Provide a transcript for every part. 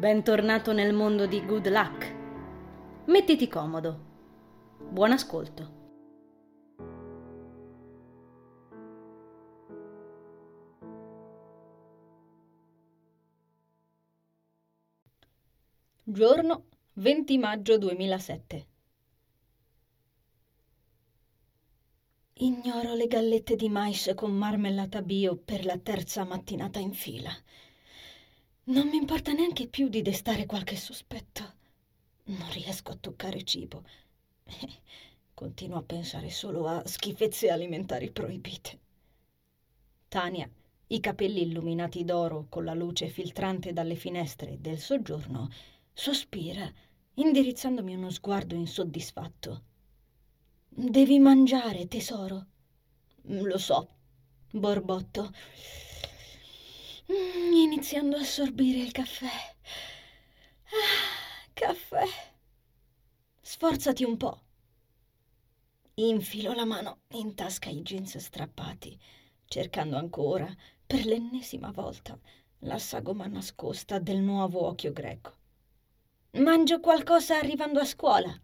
Bentornato nel mondo di Good Luck. Mettiti comodo. Buon ascolto. Giorno 20 maggio 2007. Ignoro le gallette di mais con marmellata bio per la terza mattinata in fila. Non mi importa neanche più di destare qualche sospetto. Non riesco a toccare cibo. Continuo a pensare solo a schifezze alimentari proibite. Tania, i capelli illuminati d'oro con la luce filtrante dalle finestre del soggiorno, sospira, indirizzandomi uno sguardo insoddisfatto. Devi mangiare, tesoro. Lo so, borbotto Mm, iniziando a assorbire il caffè. Ah, caffè. Sforzati un po'. Infilo la mano in tasca i jeans strappati, cercando ancora, per l'ennesima volta, la sagoma nascosta del nuovo occhio greco. Mangio qualcosa arrivando a scuola.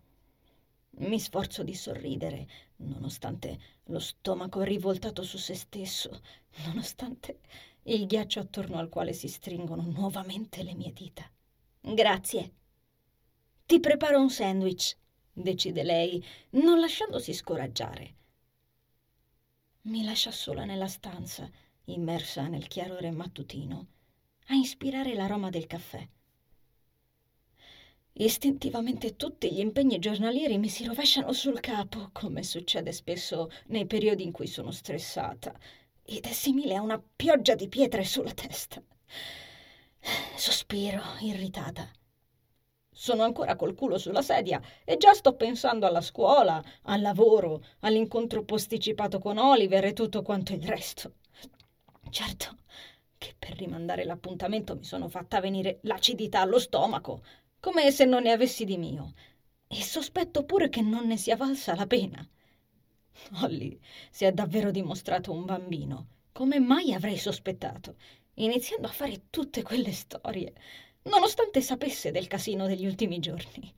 Mi sforzo di sorridere, nonostante lo stomaco rivoltato su se stesso, nonostante il ghiaccio attorno al quale si stringono nuovamente le mie dita. Grazie. Ti preparo un sandwich, decide lei, non lasciandosi scoraggiare. Mi lascia sola nella stanza, immersa nel chiarore mattutino, a ispirare l'aroma del caffè. Istintivamente tutti gli impegni giornalieri mi si rovesciano sul capo, come succede spesso nei periodi in cui sono stressata ed è simile a una pioggia di pietre sulla testa. Sospiro, irritata. Sono ancora col culo sulla sedia e già sto pensando alla scuola, al lavoro, all'incontro posticipato con Oliver e tutto quanto il resto. Certo che per rimandare l'appuntamento mi sono fatta venire l'acidità allo stomaco, come se non ne avessi di mio, e sospetto pure che non ne sia valsa la pena. Holly si è davvero dimostrato un bambino, come mai avrei sospettato, iniziando a fare tutte quelle storie, nonostante sapesse del casino degli ultimi giorni.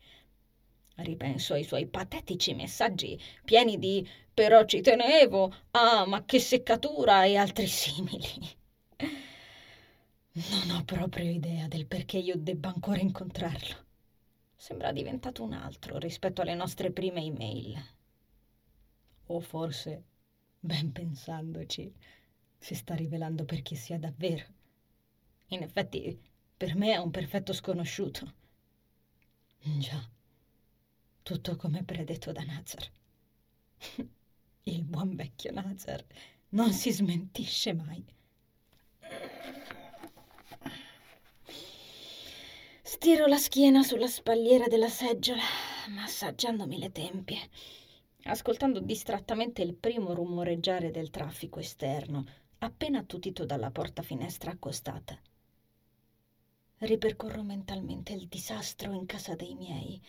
Ripenso ai suoi patetici messaggi pieni di però ci tenevo, ah ma che seccatura e altri simili. Non ho proprio idea del perché io debba ancora incontrarlo. Sembra diventato un altro rispetto alle nostre prime email. O forse, ben pensandoci, si sta rivelando per chi sia davvero. In effetti, per me è un perfetto sconosciuto. Già, tutto come predetto da Nazar. Il buon vecchio Nazar non si smentisce mai. Stiro la schiena sulla spalliera della seggiola, massaggiandomi le tempie ascoltando distrattamente il primo rumoreggiare del traffico esterno, appena attutito dalla porta finestra accostata. Ripercorro mentalmente il disastro in casa dei miei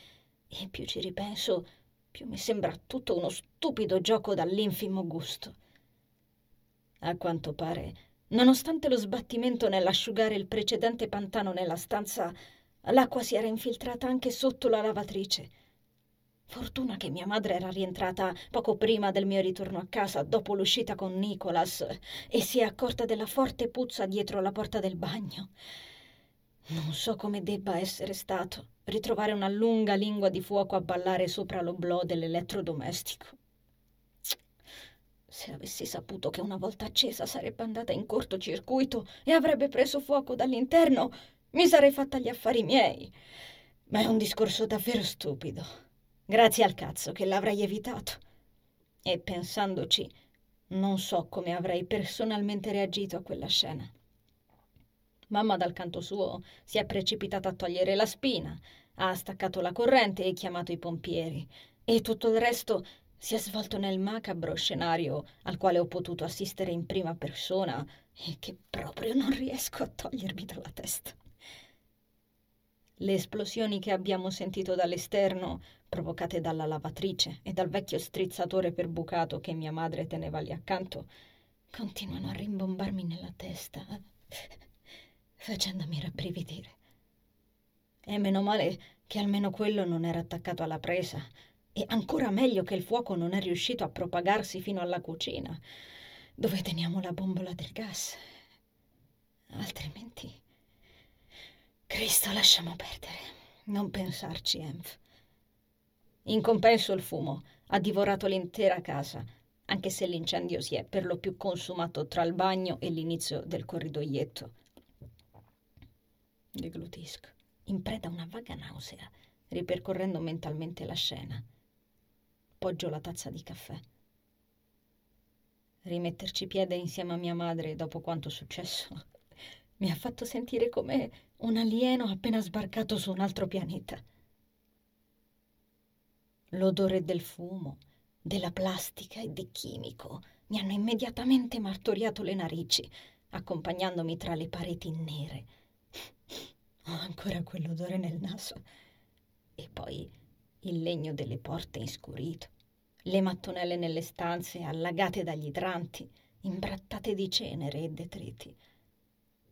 e più ci ripenso, più mi sembra tutto uno stupido gioco dall'infimo gusto. A quanto pare, nonostante lo sbattimento nell'asciugare il precedente pantano nella stanza, l'acqua si era infiltrata anche sotto la lavatrice Fortuna che mia madre era rientrata poco prima del mio ritorno a casa dopo l'uscita con Nicholas e si è accorta della forte puzza dietro la porta del bagno. Non so come debba essere stato ritrovare una lunga lingua di fuoco a ballare sopra l'oblò dell'elettrodomestico. Se avessi saputo che una volta accesa sarebbe andata in cortocircuito e avrebbe preso fuoco dall'interno, mi sarei fatta gli affari miei. Ma è un discorso davvero stupido. Grazie al cazzo che l'avrei evitato. E pensandoci, non so come avrei personalmente reagito a quella scena. Mamma dal canto suo si è precipitata a togliere la spina, ha staccato la corrente e chiamato i pompieri, e tutto il resto si è svolto nel macabro scenario al quale ho potuto assistere in prima persona e che proprio non riesco a togliermi dalla testa. Le esplosioni che abbiamo sentito dall'esterno, provocate dalla lavatrice e dal vecchio strizzatore per bucato che mia madre teneva lì accanto, continuano a rimbombarmi nella testa, facendomi rabbrividire. E meno male che almeno quello non era attaccato alla presa. E ancora meglio che il fuoco non è riuscito a propagarsi fino alla cucina, dove teniamo la bombola del gas. Altrimenti... Cristo, lasciamo perdere. Non pensarci, Enf. In compenso il fumo ha divorato l'intera casa, anche se l'incendio si è per lo più consumato tra il bagno e l'inizio del corridoietto. Deglutisco, in preda a una vaga nausea, ripercorrendo mentalmente la scena. Poggio la tazza di caffè. Rimetterci piede insieme a mia madre dopo quanto successo mi ha fatto sentire come un alieno appena sbarcato su un altro pianeta. L'odore del fumo, della plastica e del chimico mi hanno immediatamente martoriato le narici, accompagnandomi tra le pareti nere. Ho ancora quell'odore nel naso. E poi il legno delle porte inscurito, le mattonelle nelle stanze allagate dagli idranti, imbrattate di cenere e detriti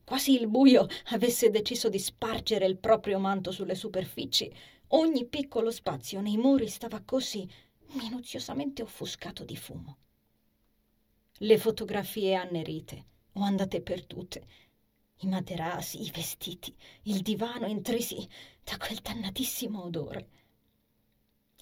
quasi il buio avesse deciso di spargere il proprio manto sulle superfici. Ogni piccolo spazio nei muri stava così minuziosamente offuscato di fumo. Le fotografie annerite o andate perdute, i materassi, i vestiti, il divano intrisi da quel dannatissimo odore.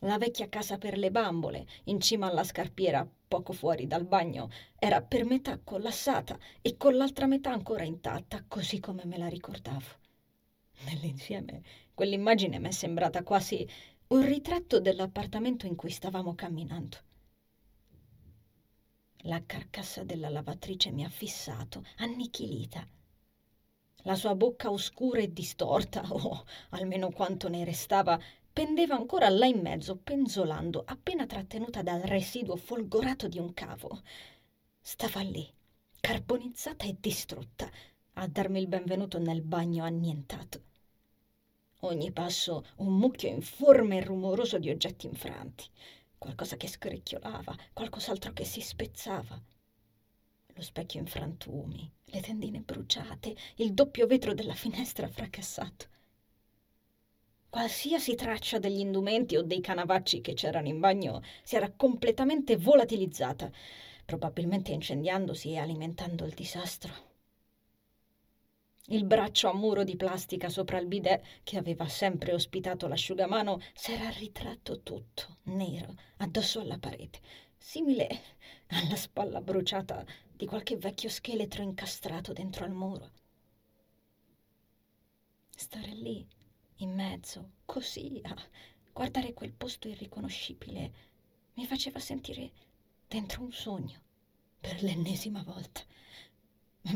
La vecchia casa per le bambole, in cima alla scarpiera, poco fuori dal bagno, era per metà collassata e con l'altra metà ancora intatta, così come me la ricordavo. Nell'insieme, quell'immagine mi è sembrata quasi un ritratto dell'appartamento in cui stavamo camminando. La carcassa della lavatrice mi ha fissato, annichilita. La sua bocca oscura e distorta, o almeno quanto ne restava, pendeva ancora là in mezzo, penzolando, appena trattenuta dal residuo folgorato di un cavo. Stava lì, carbonizzata e distrutta, a darmi il benvenuto nel bagno annientato. Ogni passo un mucchio informe e rumoroso di oggetti infranti, qualcosa che scricchiolava, qualcos'altro che si spezzava. Lo specchio in frantumi, le tendine bruciate, il doppio vetro della finestra fracassato. Qualsiasi traccia degli indumenti o dei canavacci che c'erano in bagno si era completamente volatilizzata, probabilmente incendiandosi e alimentando il disastro. Il braccio a muro di plastica sopra il bidet, che aveva sempre ospitato l'asciugamano, s'era ritratto tutto, nero, addosso alla parete, simile alla spalla bruciata di qualche vecchio scheletro incastrato dentro al muro. Stare lì in mezzo, così, a guardare quel posto irriconoscibile, mi faceva sentire dentro un sogno, per l'ennesima volta,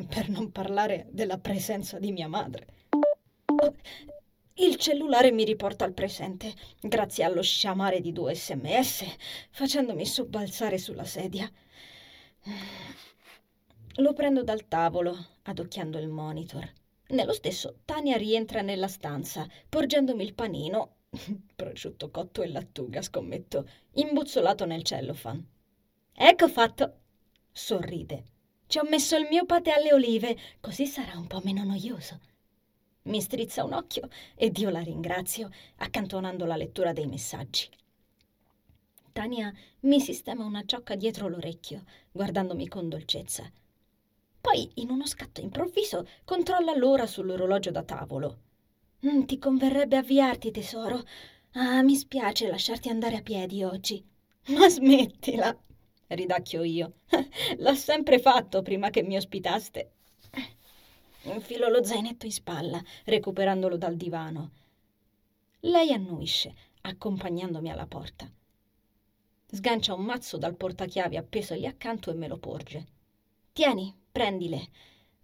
per non parlare della presenza di mia madre. Il cellulare mi riporta al presente, grazie allo sciamare di due sms, facendomi sobbalzare sulla sedia. Lo prendo dal tavolo, adocchiando il monitor. Nello stesso, Tania rientra nella stanza, porgendomi il panino, prosciutto cotto e lattuga, scommetto, imbuzzolato nel cellophane. Ecco fatto! Sorride. Ci ho messo il mio patè alle olive, così sarà un po' meno noioso. Mi strizza un occhio ed io la ringrazio, accantonando la lettura dei messaggi. Tania mi sistema una ciocca dietro l'orecchio, guardandomi con dolcezza. Poi, in uno scatto improvviso, controlla l'ora sull'orologio da tavolo. Mm, ti converrebbe avviarti, tesoro. Ah, mi spiace lasciarti andare a piedi oggi. Ma smettila, ridacchio io. L'ho sempre fatto prima che mi ospitaste. Infilo lo zainetto in spalla, recuperandolo dal divano. Lei annuisce, accompagnandomi alla porta. Sgancia un mazzo dal portachiavi appeso lì accanto e me lo porge. Tieni, Prendile.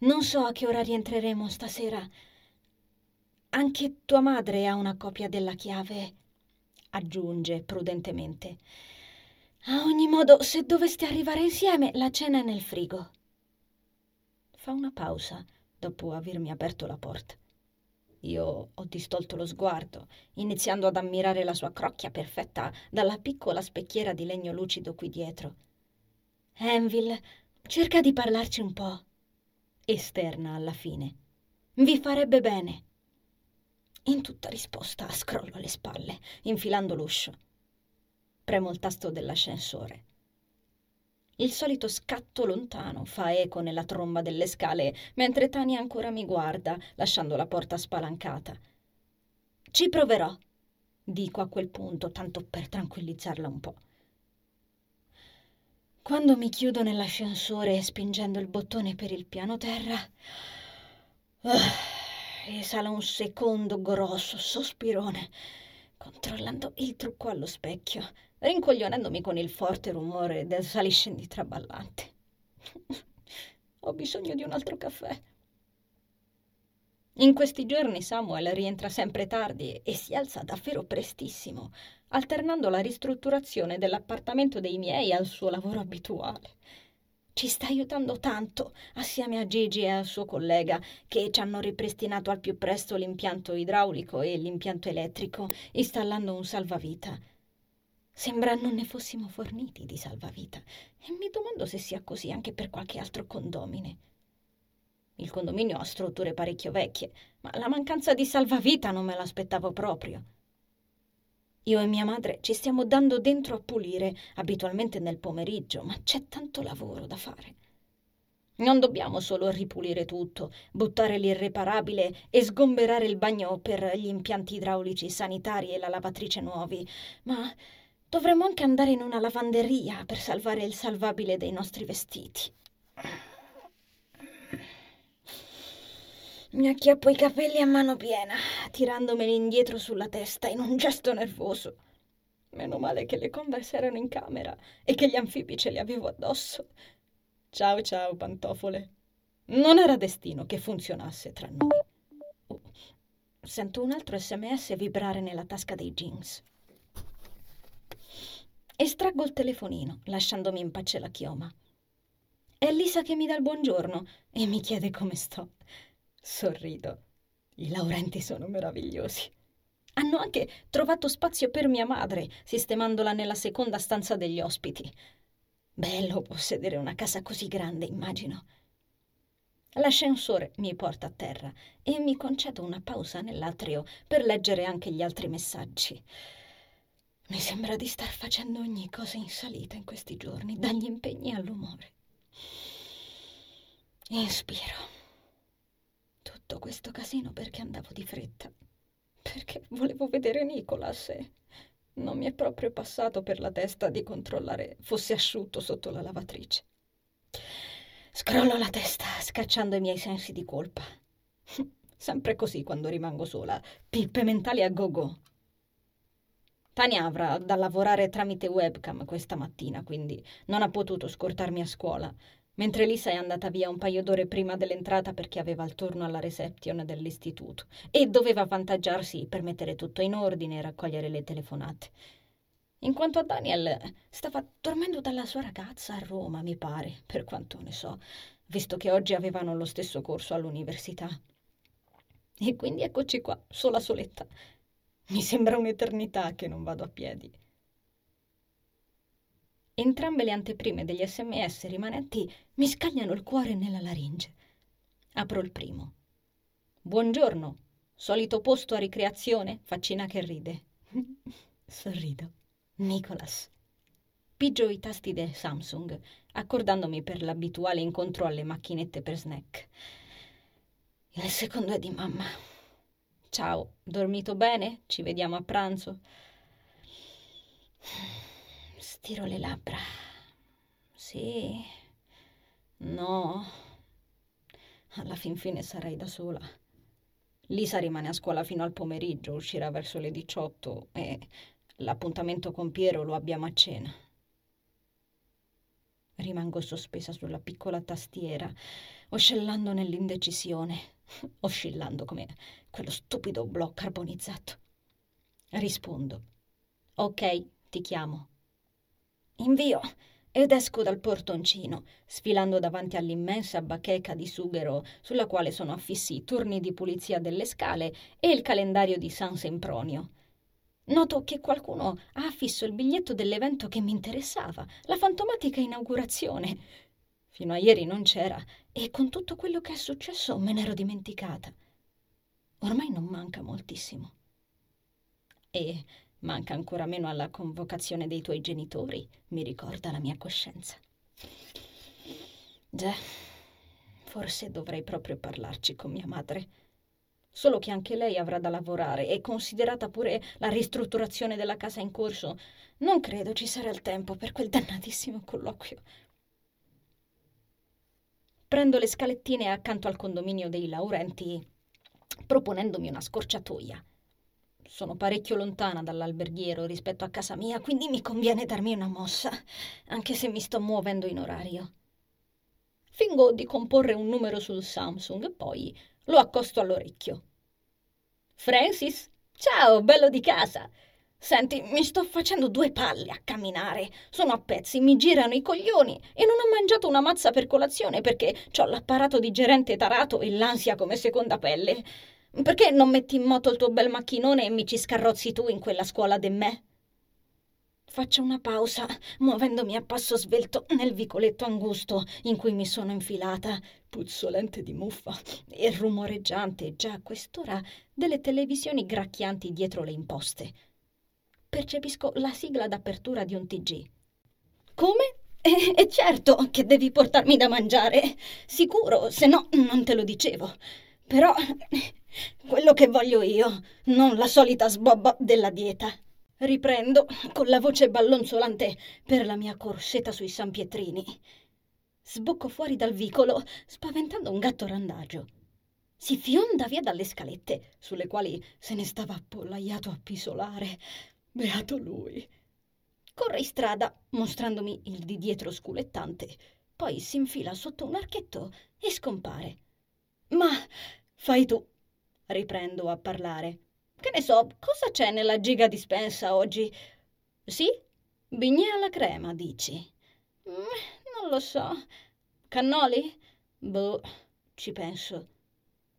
Non so a che ora rientreremo stasera. Anche tua madre ha una copia della chiave, aggiunge prudentemente. A ogni modo, se doveste arrivare insieme, la cena è nel frigo. Fa una pausa dopo avermi aperto la porta. Io ho distolto lo sguardo, iniziando ad ammirare la sua crocchia perfetta dalla piccola specchiera di legno lucido qui dietro. Envil Cerca di parlarci un po'. Esterna alla fine. Vi farebbe bene. In tutta risposta scrollo le spalle, infilando l'uscio. Premo il tasto dell'ascensore. Il solito scatto lontano fa eco nella tromba delle scale, mentre Tania ancora mi guarda, lasciando la porta spalancata. Ci proverò, dico a quel punto, tanto per tranquillizzarla un po'. Quando mi chiudo nell'ascensore spingendo il bottone per il piano terra, uh, esala un secondo grosso sospirone, controllando il trucco allo specchio rincoglionendomi con il forte rumore del saliscendi traballante. Ho bisogno di un altro caffè. In questi giorni Samuel rientra sempre tardi e si alza davvero prestissimo, alternando la ristrutturazione dell'appartamento dei miei al suo lavoro abituale. Ci sta aiutando tanto, assieme a Gigi e al suo collega, che ci hanno ripristinato al più presto l'impianto idraulico e l'impianto elettrico, installando un salvavita. Sembra non ne fossimo forniti di salvavita e mi domando se sia così anche per qualche altro condomine. Il condominio ha strutture parecchio vecchie, ma la mancanza di salvavita non me l'aspettavo proprio. Io e mia madre ci stiamo dando dentro a pulire, abitualmente nel pomeriggio, ma c'è tanto lavoro da fare. Non dobbiamo solo ripulire tutto, buttare l'irreparabile e sgomberare il bagno per gli impianti idraulici sanitari e la lavatrice nuovi, ma Dovremmo anche andare in una lavanderia per salvare il salvabile dei nostri vestiti. Mi acchiappo i capelli a mano piena, tirandomeli indietro sulla testa in un gesto nervoso. Meno male che le Converse erano in camera e che gli anfibi ce li avevo addosso. Ciao ciao, pantofole. Non era destino che funzionasse tra noi. Oh, sento un altro sms vibrare nella tasca dei jeans. Estraggo il telefonino, lasciandomi in pace la chioma. È Lisa che mi dà il buongiorno e mi chiede come sto. Sorrido. I Laurenti sono meravigliosi. Hanno anche trovato spazio per mia madre, sistemandola nella seconda stanza degli ospiti. Bello possedere una casa così grande, immagino. L'ascensore mi porta a terra e mi concedo una pausa nell'atrio per leggere anche gli altri messaggi. Mi sembra di star facendo ogni cosa in salita in questi giorni, dagli impegni all'umore. Inspiro. Questo casino perché andavo di fretta. Perché volevo vedere Nicolas e non mi è proprio passato per la testa di controllare fosse asciutto sotto la lavatrice. Scrollo la testa, scacciando i miei sensi di colpa. Sempre così quando rimango sola, pippe mentali a go-go. Tania avrà da lavorare tramite webcam questa mattina, quindi non ha potuto scortarmi a scuola, mentre Lisa è andata via un paio d'ore prima dell'entrata perché aveva il turno alla reception dell'istituto e doveva avvantaggiarsi per mettere tutto in ordine e raccogliere le telefonate. In quanto a Daniel, stava dormendo dalla sua ragazza a Roma, mi pare, per quanto ne so, visto che oggi avevano lo stesso corso all'università. E quindi eccoci qua, sola soletta, mi sembra un'eternità che non vado a piedi. Entrambe le anteprime degli sms rimanenti mi scagliano il cuore nella laringe. Apro il primo. Buongiorno, solito posto a ricreazione? Faccina che ride. Sorrido. Nicholas. Pigio i tasti del Samsung, accordandomi per l'abituale incontro alle macchinette per snack. Il secondo è di mamma. Ciao, dormito bene? Ci vediamo a pranzo? Stiro le labbra. Sì. No. Alla fin fine sarei da sola. Lisa rimane a scuola fino al pomeriggio, uscirà verso le 18 e l'appuntamento con Piero lo abbiamo a cena. Rimango sospesa sulla piccola tastiera, oscillando nell'indecisione, oscillando come quello stupido blocco carbonizzato. Rispondo. Ok, ti chiamo. Invio ed esco dal portoncino, sfilando davanti all'immensa bacheca di sughero sulla quale sono affissi i turni di pulizia delle scale e il calendario di San Sempronio. Noto che qualcuno ha affisso il biglietto dell'evento che mi interessava, la fantomatica inaugurazione. Fino a ieri non c'era e con tutto quello che è successo me n'ero dimenticata. ormai non manca moltissimo. E manca ancora meno alla convocazione dei tuoi genitori, mi ricorda la mia coscienza. Già, forse dovrei proprio parlarci con mia madre. Solo che anche lei avrà da lavorare e considerata pure la ristrutturazione della casa in corso, non credo ci sarà il tempo per quel dannatissimo colloquio. Prendo le scalettine accanto al condominio dei Laurenti, proponendomi una scorciatoia. Sono parecchio lontana dall'alberghiero rispetto a casa mia, quindi mi conviene darmi una mossa, anche se mi sto muovendo in orario. Fingo di comporre un numero sul Samsung e poi lo accosto all'orecchio. Francis? Ciao, bello di casa! Senti, mi sto facendo due palle a camminare. Sono a pezzi, mi girano i coglioni e non ho mangiato una mazza per colazione perché ho l'apparato digerente tarato e l'ansia come seconda pelle. Perché non metti in moto il tuo bel macchinone e mi ci scarrozzi tu in quella scuola de me? Faccio una pausa, muovendomi a passo svelto nel vicoletto angusto in cui mi sono infilata, puzzolente di muffa e rumoreggiante già a quest'ora delle televisioni gracchianti dietro le imposte. Percepisco la sigla d'apertura di un TG. Come? E, e certo che devi portarmi da mangiare. Sicuro, se no non te lo dicevo. Però quello che voglio io, non la solita sbobba della dieta. Riprendo con la voce ballonzolante per la mia corsetta sui San Pietrini. Sbocco fuori dal vicolo, spaventando un gatto randagio. Si fionda via dalle scalette, sulle quali se ne stava appollaiato a pisolare. Beato lui. Corre in strada, mostrandomi il di dietro sculettante, poi si infila sotto un archetto e scompare. Ma fai tu, riprendo a parlare. Che ne so, cosa c'è nella giga dispensa oggi? Sì? Bignè alla crema, dici? Mm, non lo so. Cannoli? Boh, ci penso.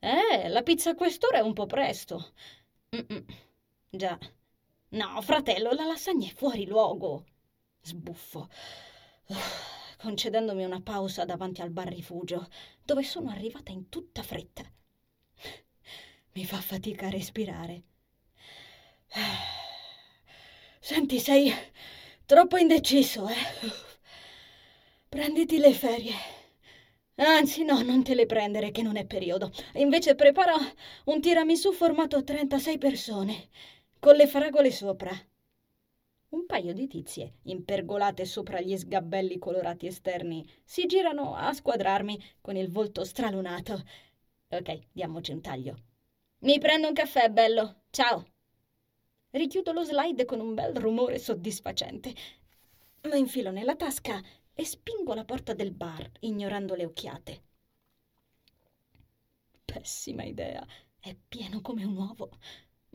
Eh, la pizza a quest'ora è un po' presto. Mm-mm. Già. No, fratello, la lasagna è fuori luogo. Sbuffo. Concedendomi una pausa davanti al bar rifugio, dove sono arrivata in tutta fretta. Mi fa fatica a respirare. Senti, sei troppo indeciso, eh? Prenditi le ferie. Anzi, no, non te le prendere, che non è periodo. Invece prepara un tiramisù formato 36 persone, con le fragole sopra. Un paio di tizie, impergolate sopra gli sgabbelli colorati esterni, si girano a squadrarmi con il volto stralunato. Ok, diamoci un taglio. Mi prendo un caffè, bello. Ciao. Richiudo lo slide con un bel rumore soddisfacente. Lo infilo nella tasca e spingo la porta del bar, ignorando le occhiate. Pessima idea. È pieno come un uovo.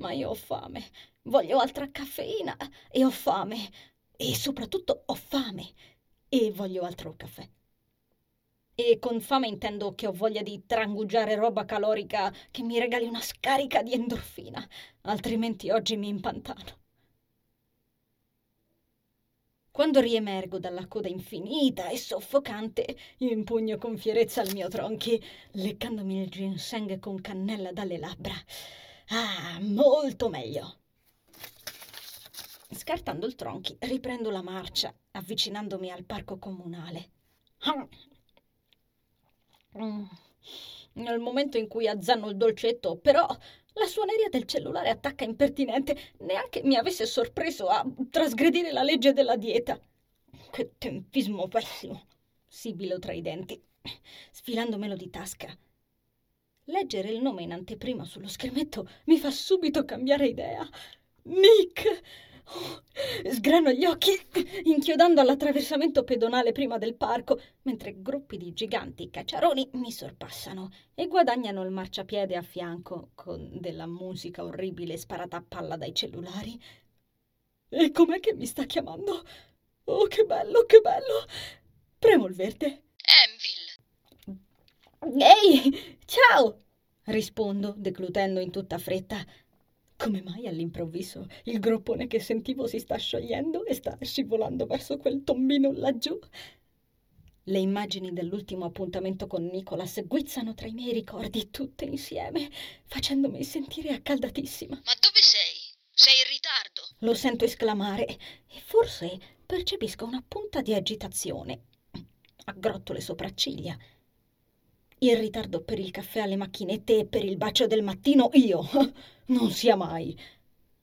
Ma io ho fame. Voglio altra caffeina e ho fame. E soprattutto ho fame. E voglio altro caffè. E con fame intendo che ho voglia di trangugiare roba calorica che mi regali una scarica di endorfina, altrimenti oggi mi impantano. Quando riemergo dalla coda infinita e soffocante, impugno con fierezza il mio tronchi, leccandomi il ginseng con cannella dalle labbra. Ah, molto meglio. Scartando il tronchi, riprendo la marcia, avvicinandomi al parco comunale. Nel momento in cui azzanno il dolcetto, però, la suoneria del cellulare attacca impertinente, neanche mi avesse sorpreso a trasgredire la legge della dieta. Che tempismo pessimo! Sibilo tra i denti, sfilandomelo di tasca. Leggere il nome in anteprima sullo schermetto mi fa subito cambiare idea. Nick! Sgrano gli occhi, inchiodando all'attraversamento pedonale prima del parco, mentre gruppi di giganti cacciaroni mi sorpassano e guadagnano il marciapiede a fianco con della musica orribile sparata a palla dai cellulari. E com'è che mi sta chiamando? Oh, che bello, che bello! Premo il verde. Envil. Ehi, ciao! rispondo, declutendo in tutta fretta. Come mai all'improvviso il groppone che sentivo si sta sciogliendo e sta scivolando verso quel tombino laggiù? Le immagini dell'ultimo appuntamento con Nicholas guizzano tra i miei ricordi tutte insieme, facendomi sentire accaldatissima. Ma dove sei? Sei in ritardo. Lo sento esclamare e forse percepisco una punta di agitazione. Aggrotto le sopracciglia. In ritardo per il caffè alle macchinette e per il bacio del mattino io. Non sia mai.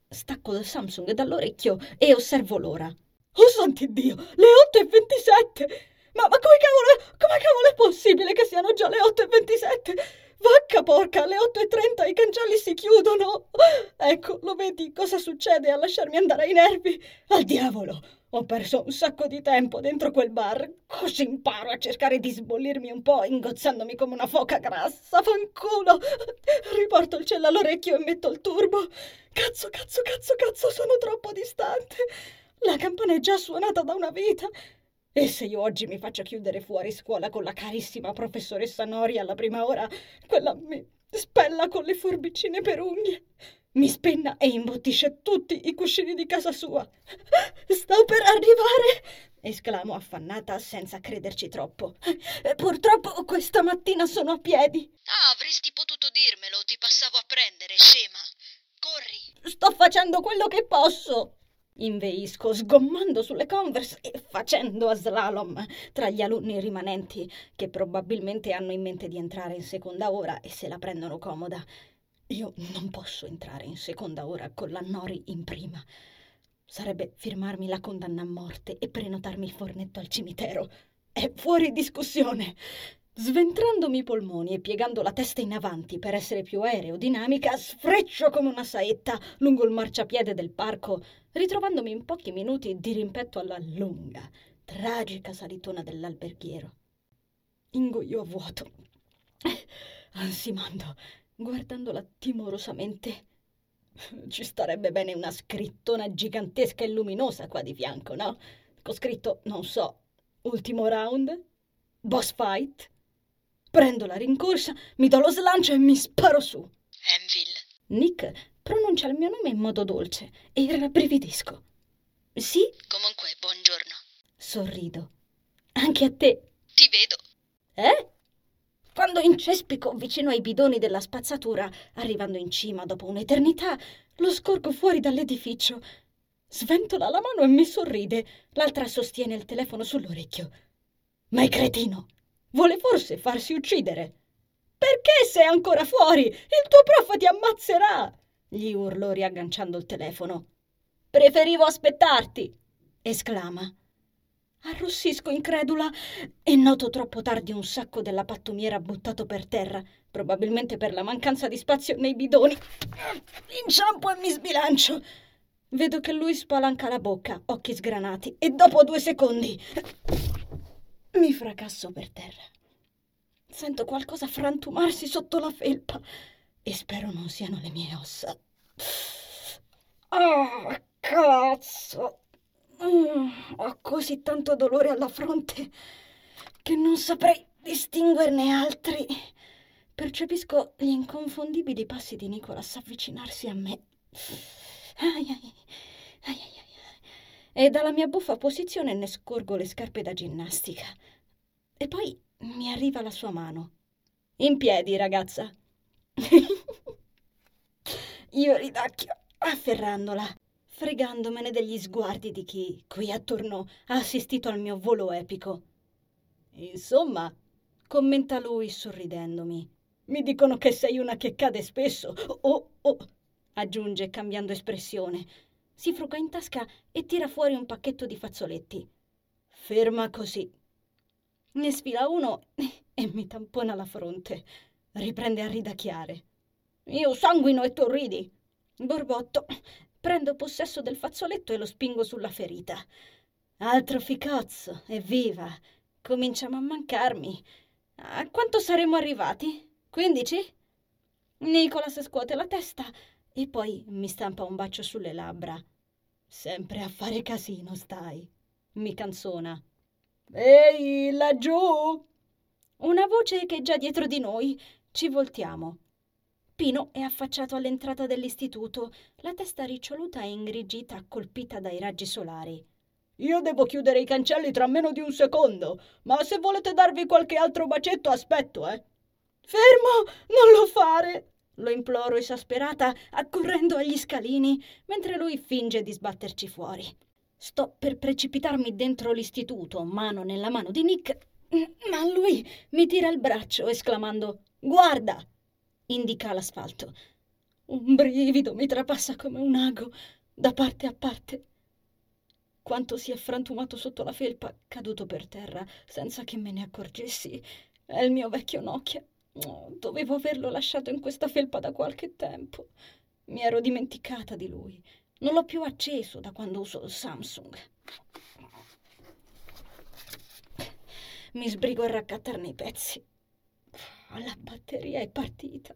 Stacco il Samsung dall'orecchio e osservo l'ora. Oh santi Dio, le 8 e 27! Ma, ma come cavolo, come cavolo è possibile che siano già le 8.27? Vacca porca, alle 8.30 i cancelli si chiudono. Ecco, lo vedi cosa succede a lasciarmi andare ai nervi? Al diavolo! Ho perso un sacco di tempo dentro quel bar, così imparo a cercare di sbollirmi un po', ingozzandomi come una foca grassa, fanculo. Riporto il cielo all'orecchio e metto il turbo. Cazzo, cazzo, cazzo, cazzo, sono troppo distante. La campana è già suonata da una vita e se io oggi mi faccio chiudere fuori scuola con la carissima professoressa Nori alla prima ora, quella mi spella con le forbicine per unghie, mi spenna e imbottisce tutti i cuscini di casa sua. Sto per arrivare! esclamo affannata senza crederci troppo. Purtroppo questa mattina sono a piedi. Ah, avresti potuto dirmelo, ti passavo a prendere, scema. Corri. Sto facendo quello che posso. Inveisco, sgommando sulle Converse e facendo a slalom tra gli alunni rimanenti, che probabilmente hanno in mente di entrare in seconda ora e se la prendono comoda. Io non posso entrare in seconda ora con la Nori in prima. Sarebbe firmarmi la condanna a morte e prenotarmi il fornetto al cimitero. È fuori discussione. Sventrandomi i polmoni e piegando la testa in avanti per essere più aerodinamica, sfreccio come una saetta lungo il marciapiede del parco, ritrovandomi in pochi minuti di rimpetto alla lunga, tragica salitona dell'alberghiero. Ingoio a vuoto, ansimando, guardandola timorosamente. Ci starebbe bene una scrittona gigantesca e luminosa qua di fianco, no? Con scritto, non so, ultimo round? Boss fight? Prendo la rincorsa, mi do lo slancio e mi sparo su. Enville. Nick pronuncia il mio nome in modo dolce e rabbrividisco. Sì? Comunque, buongiorno. Sorrido. Anche a te. Ti vedo. Eh? Quando incespico vicino ai bidoni della spazzatura, arrivando in cima dopo un'eternità, lo scorgo fuori dall'edificio. Sventola la mano e mi sorride. L'altra sostiene il telefono sull'orecchio. Ma è cretino! Vuole forse farsi uccidere. Perché sei ancora fuori? Il tuo prof ti ammazzerà! gli urlo riagganciando il telefono. Preferivo aspettarti! esclama. Arrossisco incredula e noto troppo tardi un sacco della pattumiera buttato per terra, probabilmente per la mancanza di spazio nei bidoni. Inciampo e mi sbilancio. Vedo che lui spalanca la bocca, occhi sgranati, e dopo due secondi mi fracasso per terra. Sento qualcosa frantumarsi sotto la felpa e spero non siano le mie ossa. Ah, oh, cazzo! Mm, ho così tanto dolore alla fronte che non saprei distinguerne altri. Percepisco gli inconfondibili passi di Nicolas avvicinarsi a me. Ai, ai, ai, e dalla mia buffa posizione ne scorgo le scarpe da ginnastica. E poi mi arriva la sua mano. In piedi, ragazza. Io ridacchio afferrandola, fregandomene degli sguardi di chi qui attorno ha assistito al mio volo epico. Insomma, commenta lui sorridendomi. Mi dicono che sei una che cade spesso. Oh, oh, aggiunge cambiando espressione si fruga in tasca e tira fuori un pacchetto di fazzoletti. Ferma così. Ne sfila uno e mi tampona la fronte. Riprende a ridacchiare. Io sanguino e tu ridi. Borbotto. Prendo possesso del fazzoletto e lo spingo sulla ferita. Altro ficozzo, evviva! Cominciamo a mancarmi. A quanto saremo arrivati? Quindici? Nicolas scuote la testa e poi mi stampa un bacio sulle labbra. Sempre a fare casino stai, mi canzona. Ehi, laggiù! Una voce che è già dietro di noi. Ci voltiamo. Pino è affacciato all'entrata dell'istituto, la testa riccioluta e ingrigita colpita dai raggi solari. Io devo chiudere i cancelli tra meno di un secondo, ma se volete darvi qualche altro bacetto aspetto, eh. Fermo, non lo fare! Lo imploro esasperata, accorrendo agli scalini, mentre lui finge di sbatterci fuori. Sto per precipitarmi dentro l'istituto, mano nella mano di Nick, ma lui mi tira il braccio esclamando Guarda! Indica l'asfalto. Un brivido mi trapassa come un ago da parte a parte quanto si è frantumato sotto la felpa, caduto per terra, senza che me ne accorgessi. È il mio vecchio Nokia. Oh, dovevo averlo lasciato in questa felpa da qualche tempo. Mi ero dimenticata di lui. Non l'ho più acceso da quando uso il Samsung. Mi sbrigo a raccattarne i pezzi. La batteria è partita.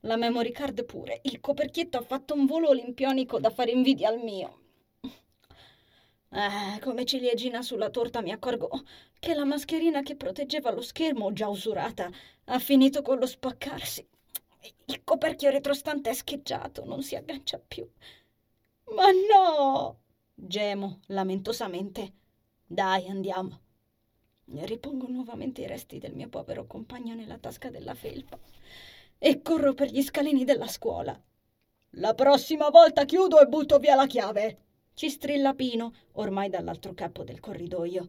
La memory card pure. Il coperchietto ha fatto un volo olimpionico da fare invidia al mio. Eh, come ciliegina sulla torta mi accorgo che la mascherina che proteggeva lo schermo, già usurata, ha finito con lo spaccarsi. Il coperchio retrostante è scheggiato, non si aggancia più. Ma no! gemo lamentosamente. Dai, andiamo. Ripongo nuovamente i resti del mio povero compagno nella tasca della felpa e corro per gli scalini della scuola. La prossima volta chiudo e butto via la chiave. Ci strilla Pino, ormai dall'altro capo del corridoio.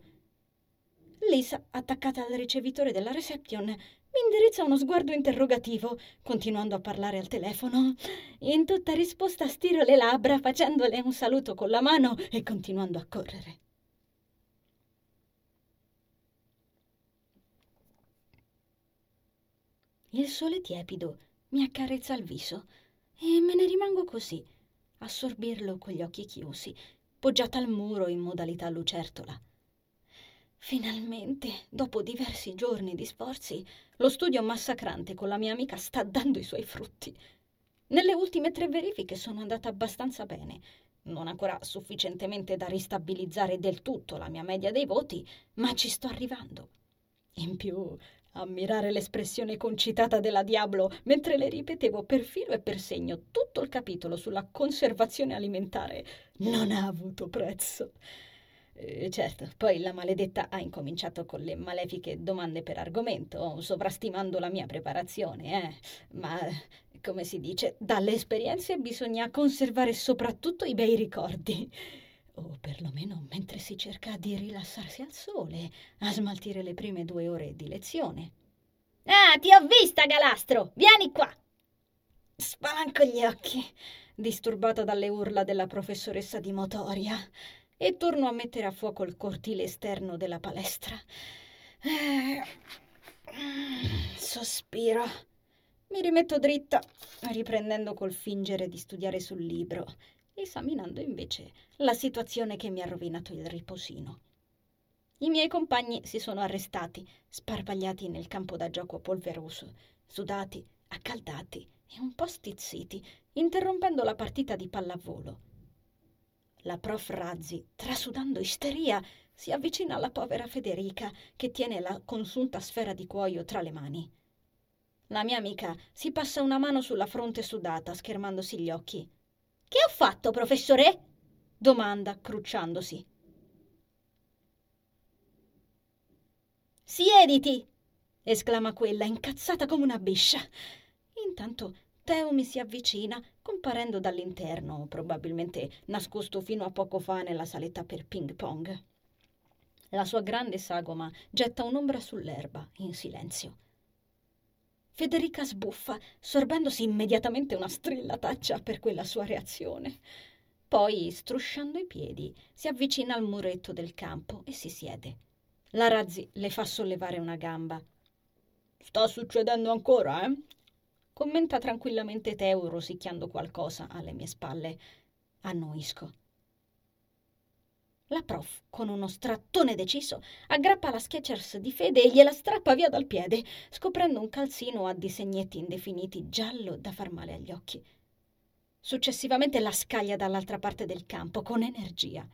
Lisa, attaccata al ricevitore della reception, mi indirizza uno sguardo interrogativo, continuando a parlare al telefono. In tutta risposta stiro le labbra, facendole un saluto con la mano e continuando a correre. Il sole tiepido mi accarezza il viso e me ne rimango così, a sorbirlo con gli occhi chiusi, poggiata al muro in modalità lucertola. Finalmente, dopo diversi giorni di sforzi, lo studio massacrante con la mia amica sta dando i suoi frutti. Nelle ultime tre verifiche sono andata abbastanza bene, non ancora sufficientemente da ristabilizzare del tutto la mia media dei voti, ma ci sto arrivando. In più, ammirare l'espressione concitata della Diablo mentre le ripetevo per filo e per segno tutto il capitolo sulla conservazione alimentare non ha avuto prezzo. Eh, certo, poi la maledetta ha incominciato con le malefiche domande per argomento, sovrastimando la mia preparazione, eh? ma come si dice, dalle esperienze bisogna conservare soprattutto i bei ricordi o perlomeno mentre si cerca di rilassarsi al sole, a smaltire le prime due ore di lezione. Ah, ti ho vista, Galastro! Vieni qua! Spalanco gli occhi, disturbata dalle urla della professoressa di motoria, e torno a mettere a fuoco il cortile esterno della palestra. Eh, sospiro. Mi rimetto dritta, riprendendo col fingere di studiare sul libro esaminando invece la situazione che mi ha rovinato il riposino. I miei compagni si sono arrestati, sparpagliati nel campo da gioco polveroso, sudati, accaldati e un po' stizziti, interrompendo la partita di pallavolo. La prof Razzi, trasudando isteria, si avvicina alla povera Federica che tiene la consunta sfera di cuoio tra le mani. La mia amica si passa una mano sulla fronte sudata, schermandosi gli occhi. Che ho fatto, professore? domanda, crucciandosi. Siediti! esclama quella, incazzata come una biscia. Intanto Teo mi si avvicina, comparendo dall'interno, probabilmente nascosto fino a poco fa nella saletta per ping pong. La sua grande sagoma getta un'ombra sull'erba, in silenzio. Federica sbuffa, sorbendosi immediatamente una strillataccia per quella sua reazione. Poi, strusciando i piedi, si avvicina al muretto del campo e si siede. La Razzi le fa sollevare una gamba. Sta succedendo ancora, eh? Commenta tranquillamente Teo rosicchiando qualcosa alle mie spalle. Annuisco. La prof, con uno strattone deciso, aggrappa la Skechers di Fede e gliela strappa via dal piede, scoprendo un calzino a disegnetti indefiniti giallo da far male agli occhi. Successivamente la scaglia dall'altra parte del campo con energia.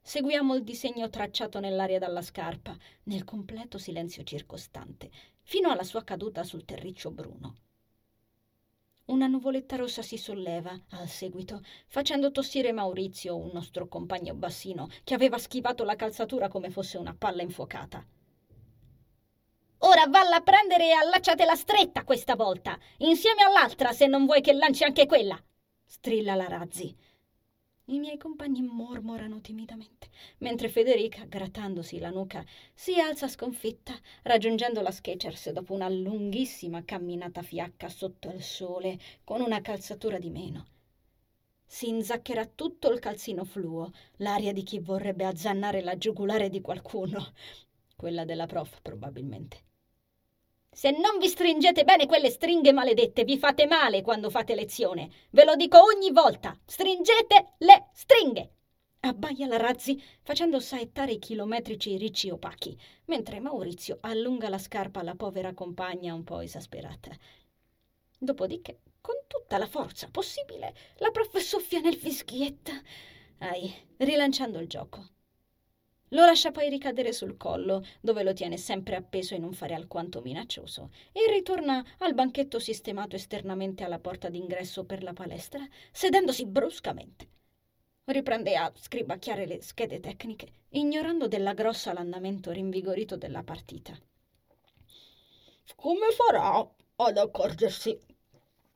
Seguiamo il disegno tracciato nell'aria dalla scarpa, nel completo silenzio circostante, fino alla sua caduta sul terriccio bruno. Una nuvoletta rossa si solleva al seguito, facendo tossire Maurizio, un nostro compagno bassino, che aveva schivato la calzatura come fosse una palla infuocata. Ora valla a prendere e allacciatela stretta questa volta, insieme all'altra se non vuoi che lanci anche quella, strilla la Razzi. I miei compagni mormorano timidamente, mentre Federica, grattandosi la nuca, si alza sconfitta, raggiungendo la Skechers dopo una lunghissima camminata fiacca sotto il sole, con una calzatura di meno. Si inzaccherà tutto il calzino fluo, l'aria di chi vorrebbe azzannare la giugulare di qualcuno, quella della prof probabilmente. Se non vi stringete bene quelle stringhe maledette, vi fate male quando fate lezione. Ve lo dico ogni volta. Stringete le stringhe. Abbaia la Razzi facendo saettare i chilometrici ricci opachi, mentre Maurizio allunga la scarpa alla povera compagna un po' esasperata. Dopodiché, con tutta la forza possibile, la prof soffia nel fischietta. Ai, rilanciando il gioco. Lo lascia poi ricadere sul collo, dove lo tiene sempre appeso in un fare alquanto minaccioso, e ritorna al banchetto sistemato esternamente alla porta d'ingresso per la palestra, sedendosi bruscamente. Riprende a scribacchiare le schede tecniche, ignorando della grossa l'andamento rinvigorito della partita. Come farà ad accorgersi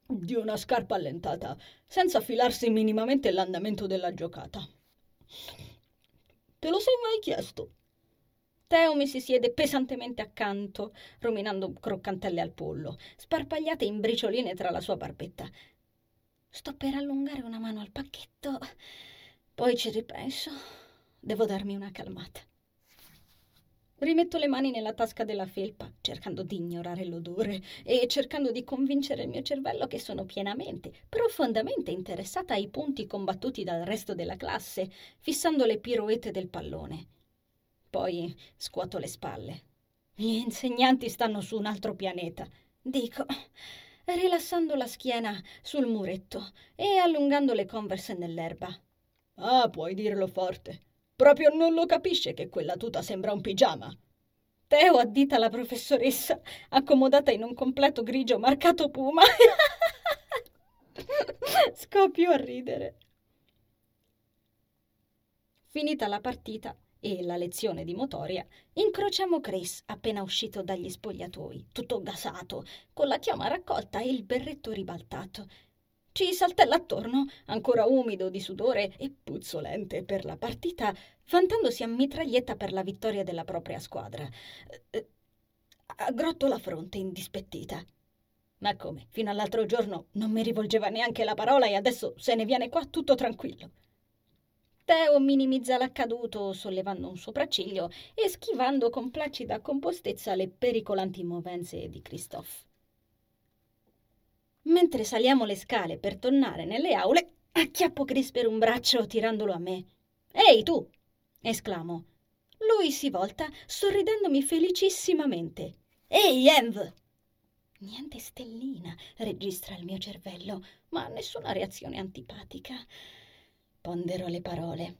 di una scarpa allentata senza filarsi minimamente l'andamento della giocata? Te lo sei mai chiesto? Teo mi si siede pesantemente accanto, ruminando croccantelle al pollo, sparpagliate in bricioline tra la sua barbetta. Sto per allungare una mano al pacchetto, poi ci ripenso. Devo darmi una calmata. Rimetto le mani nella tasca della felpa, cercando di ignorare l'odore e cercando di convincere il mio cervello che sono pienamente, profondamente interessata ai punti combattuti dal resto della classe, fissando le piroette del pallone. Poi scuoto le spalle. Gli insegnanti stanno su un altro pianeta, dico, rilassando la schiena sul muretto e allungando le converse nell'erba. Ah, puoi dirlo forte. Proprio non lo capisce che quella tuta sembra un pigiama. Teo addita la professoressa, accomodata in un completo grigio marcato puma. Scoppio a ridere. Finita la partita e la lezione di motoria, incrociamo Chris appena uscito dagli spogliatoi, tutto gasato, con la chioma raccolta e il berretto ribaltato, ci saltella attorno, ancora umido di sudore e puzzolente per la partita, vantandosi a mitraglietta per la vittoria della propria squadra. Eh, aggrotto la fronte indispettita. Ma come? Fino all'altro giorno non mi rivolgeva neanche la parola e adesso se ne viene qua tutto tranquillo. Teo minimizza l'accaduto sollevando un sopracciglio e schivando con placida compostezza le pericolanti movenze di Christophe. Mentre saliamo le scale per tornare nelle aule, acchiappo Chris per un braccio tirandolo a me. Ehi tu! esclamo. Lui si volta, sorridendomi felicissimamente. Ehi, Env! Niente stellina registra il mio cervello, ma nessuna reazione antipatica. Pondero le parole.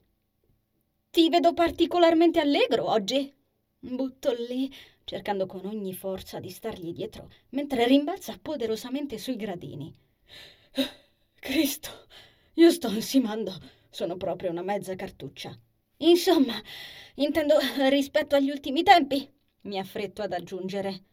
Ti vedo particolarmente allegro oggi. Butto lì cercando con ogni forza di stargli dietro, mentre rimbalza poderosamente sui gradini. Cristo, io sto ansimando, sono proprio una mezza cartuccia. Insomma, intendo rispetto agli ultimi tempi, mi affretto ad aggiungere.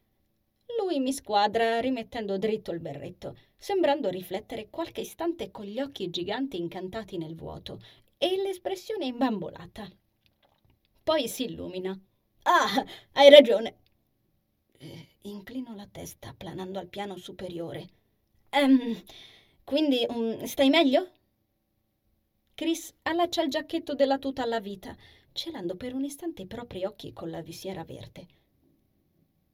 Lui mi squadra rimettendo dritto il berretto, sembrando riflettere qualche istante con gli occhi giganti incantati nel vuoto e l'espressione imbambolata. Poi si illumina. Ah, hai ragione. Inclino la testa, planando al piano superiore. Ehm, quindi um, stai meglio? Chris allaccia il giacchetto della tuta alla vita, celando per un istante i propri occhi con la visiera verde.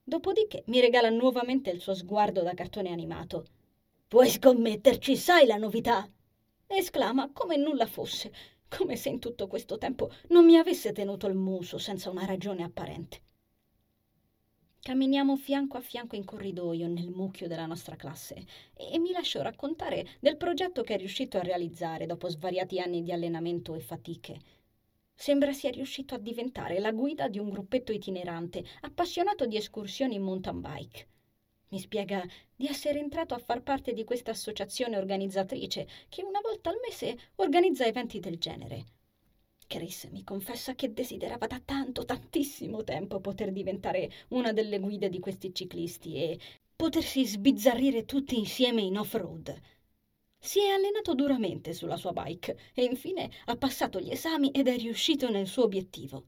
Dopodiché mi regala nuovamente il suo sguardo da cartone animato. Puoi scommetterci, sai la novità? esclama come nulla fosse, come se in tutto questo tempo non mi avesse tenuto il muso senza una ragione apparente. Camminiamo fianco a fianco in corridoio nel mucchio della nostra classe e mi lascio raccontare del progetto che è riuscito a realizzare dopo svariati anni di allenamento e fatiche. Sembra sia riuscito a diventare la guida di un gruppetto itinerante appassionato di escursioni in mountain bike. Mi spiega di essere entrato a far parte di questa associazione organizzatrice che una volta al mese organizza eventi del genere. Chris mi confessa che desiderava da tanto, tantissimo tempo poter diventare una delle guide di questi ciclisti e potersi sbizzarrire tutti insieme in off-road. Si è allenato duramente sulla sua bike e infine ha passato gli esami ed è riuscito nel suo obiettivo.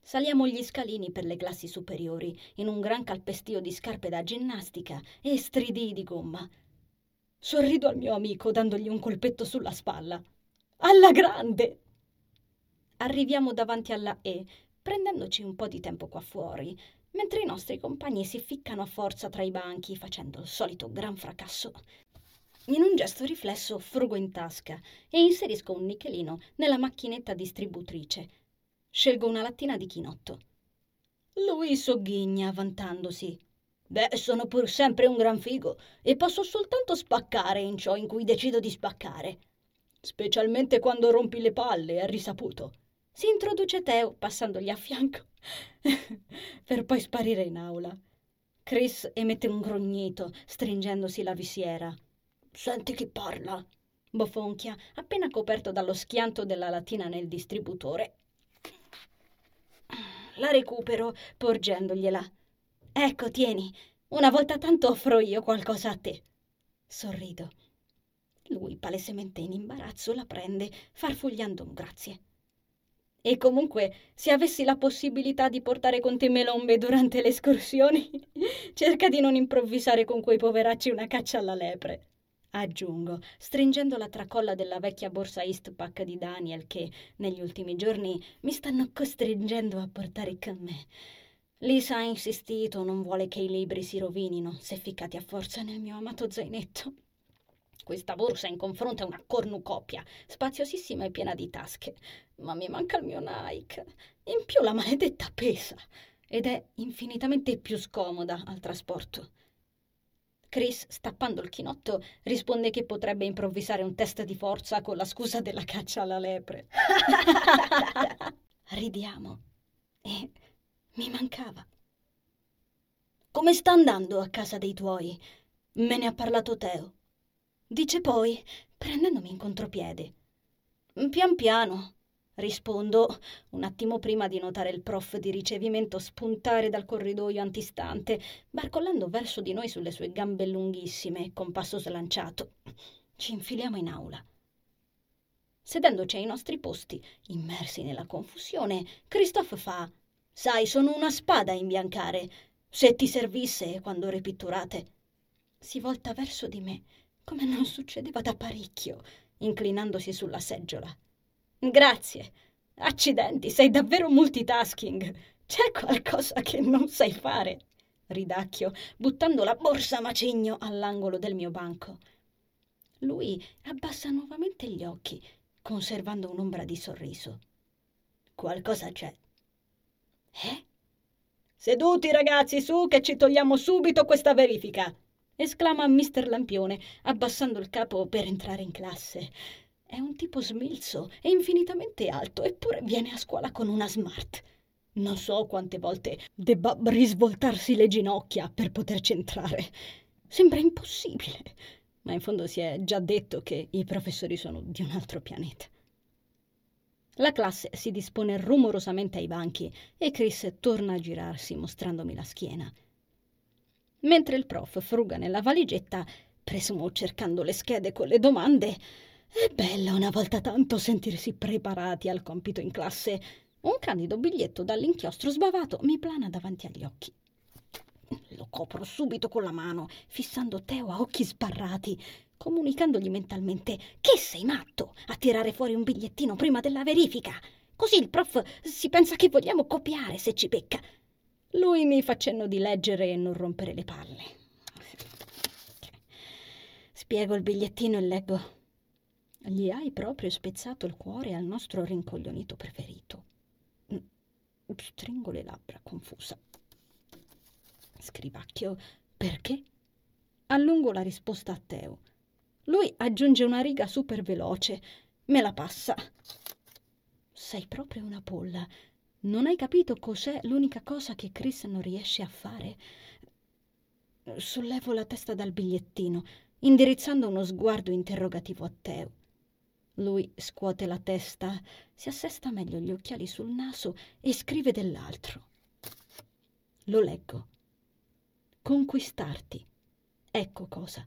Saliamo gli scalini per le classi superiori in un gran calpestio di scarpe da ginnastica e stridii di gomma. Sorrido al mio amico dandogli un colpetto sulla spalla. Alla grande! Arriviamo davanti alla E, prendendoci un po' di tempo qua fuori, mentre i nostri compagni si ficcano a forza tra i banchi facendo il solito gran fracasso. In un gesto riflesso frugo in tasca e inserisco un nichelino nella macchinetta distributrice Scelgo una lattina di chinotto. Lui sogghigna, vantandosi. Beh, sono pur sempre un gran figo e posso soltanto spaccare in ciò in cui decido di spaccare. Specialmente quando rompi le palle, è risaputo. Si introduce Teo, passandogli a fianco, per poi sparire in aula. Chris emette un grognito, stringendosi la visiera. Senti chi parla, bofonchia, appena coperto dallo schianto della lattina nel distributore la recupero porgendogliela. Ecco, tieni, una volta tanto offro io qualcosa a te. Sorrido. Lui, palesemente in imbarazzo, la prende, farfugliando un grazie. E comunque, se avessi la possibilità di portare con te melombe durante le escursioni, cerca di non improvvisare con quei poveracci una caccia alla lepre aggiungo, stringendo la tracolla della vecchia borsa Eastpak di Daniel che, negli ultimi giorni, mi stanno costringendo a portare con me. Lisa ha insistito, non vuole che i libri si rovinino se ficcati a forza nel mio amato zainetto. Questa borsa in confronto è una cornucopia, spaziosissima e piena di tasche, ma mi manca il mio Nike. In più la maledetta pesa ed è infinitamente più scomoda al trasporto. Chris, stappando il chinotto, risponde che potrebbe improvvisare un test di forza con la scusa della caccia alla lepre. Ridiamo. E mi mancava. Come sta andando a casa dei tuoi? Me ne ha parlato Teo. Dice poi, prendendomi in contropiede. Pian piano, Rispondo un attimo prima di notare il prof di ricevimento spuntare dal corridoio antistante, barcollando verso di noi sulle sue gambe lunghissime, con passo slanciato. Ci infiliamo in aula. Sedendoci ai nostri posti, immersi nella confusione, Christophe fa: Sai, sono una spada a imbiancare. Se ti servisse quando ripitturate. Si volta verso di me, come non succedeva da parecchio, inclinandosi sulla seggiola. Grazie. Accidenti, sei davvero multitasking. C'è qualcosa che non sai fare. Ridacchio, buttando la borsa macigno all'angolo del mio banco. Lui abbassa nuovamente gli occhi, conservando un'ombra di sorriso. Qualcosa c'è. Eh? Seduti ragazzi, su che ci togliamo subito questa verifica! Esclama Mister Lampione, abbassando il capo per entrare in classe. È un tipo smilzo e infinitamente alto, eppure viene a scuola con una smart. Non so quante volte debba risvoltarsi le ginocchia per poterci entrare. Sembra impossibile, ma in fondo si è già detto che i professori sono di un altro pianeta. La classe si dispone rumorosamente ai banchi e Chris torna a girarsi mostrandomi la schiena. Mentre il prof fruga nella valigetta, presumo cercando le schede con le domande, è bello una volta tanto sentirsi preparati al compito in classe. Un candido biglietto dall'inchiostro sbavato mi plana davanti agli occhi. Lo copro subito con la mano, fissando Teo a occhi sbarrati, comunicandogli mentalmente che sei matto a tirare fuori un bigliettino prima della verifica. Così il prof si pensa che vogliamo copiare se ci becca. Lui mi fa cenno di leggere e non rompere le palle. Spiego il bigliettino e leggo gli hai proprio spezzato il cuore al nostro rincoglionito preferito. Mm, stringo le labbra, confusa. Scrivacchio, perché? Allungo la risposta a Teo. Lui aggiunge una riga super veloce. Me la passa. Sei proprio una polla. Non hai capito cos'è l'unica cosa che Chris non riesce a fare? Sollevo la testa dal bigliettino, indirizzando uno sguardo interrogativo a Teo. Lui scuote la testa, si assesta meglio gli occhiali sul naso e scrive dell'altro. Lo leggo. Conquistarti. Ecco cosa.